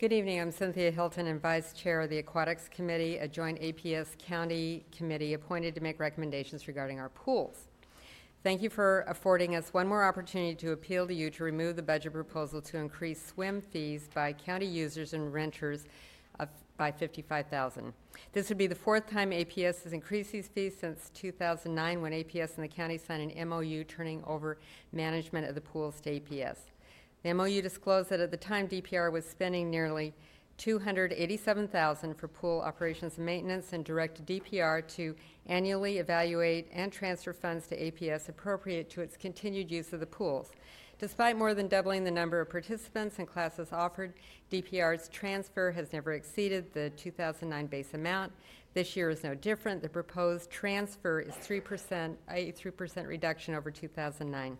Good evening. I'm Cynthia Hilton and Vice Chair of the Aquatics Committee, a joint APS County Committee appointed to make recommendations regarding our pools. Thank you for affording us one more opportunity to appeal to you to remove the budget proposal to increase swim fees by county users and renters of, by 55,000. This would be the fourth time APS has increased these fees since 2009, when APS and the county signed an MOU turning over management of the pools to APS. The MOU disclosed that at the time DPR was spending nearly 287,000 for pool operations and maintenance and directed DPR to annually evaluate and transfer funds to APS appropriate to its continued use of the pools. Despite more than doubling the number of participants and classes offered, DPR's transfer has never exceeded the 2009 base amount. This year is no different. The proposed transfer is 3%, a 3% reduction over 2009.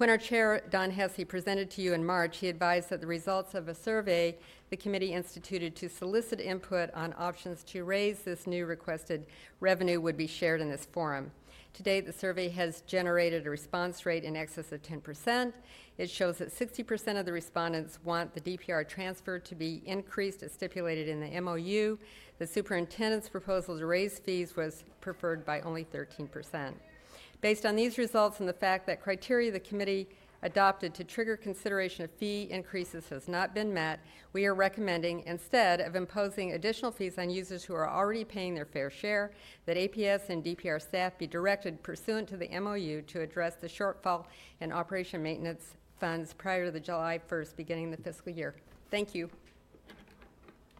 When our chair, Don Hesse, presented to you in March, he advised that the results of a survey the committee instituted to solicit input on options to raise this new requested revenue would be shared in this forum. To date, the survey has generated a response rate in excess of 10%. It shows that 60% of the respondents want the DPR transfer to be increased as stipulated in the MOU. The superintendent's proposal to raise fees was preferred by only 13%. Based on these results and the fact that criteria the committee adopted to trigger consideration of fee increases has not been met, we are recommending, instead of imposing additional fees on users who are already paying their fair share, that APS and DPR staff be directed pursuant to the MOU to address the shortfall in operation maintenance funds prior to the July 1st beginning the fiscal year. Thank you.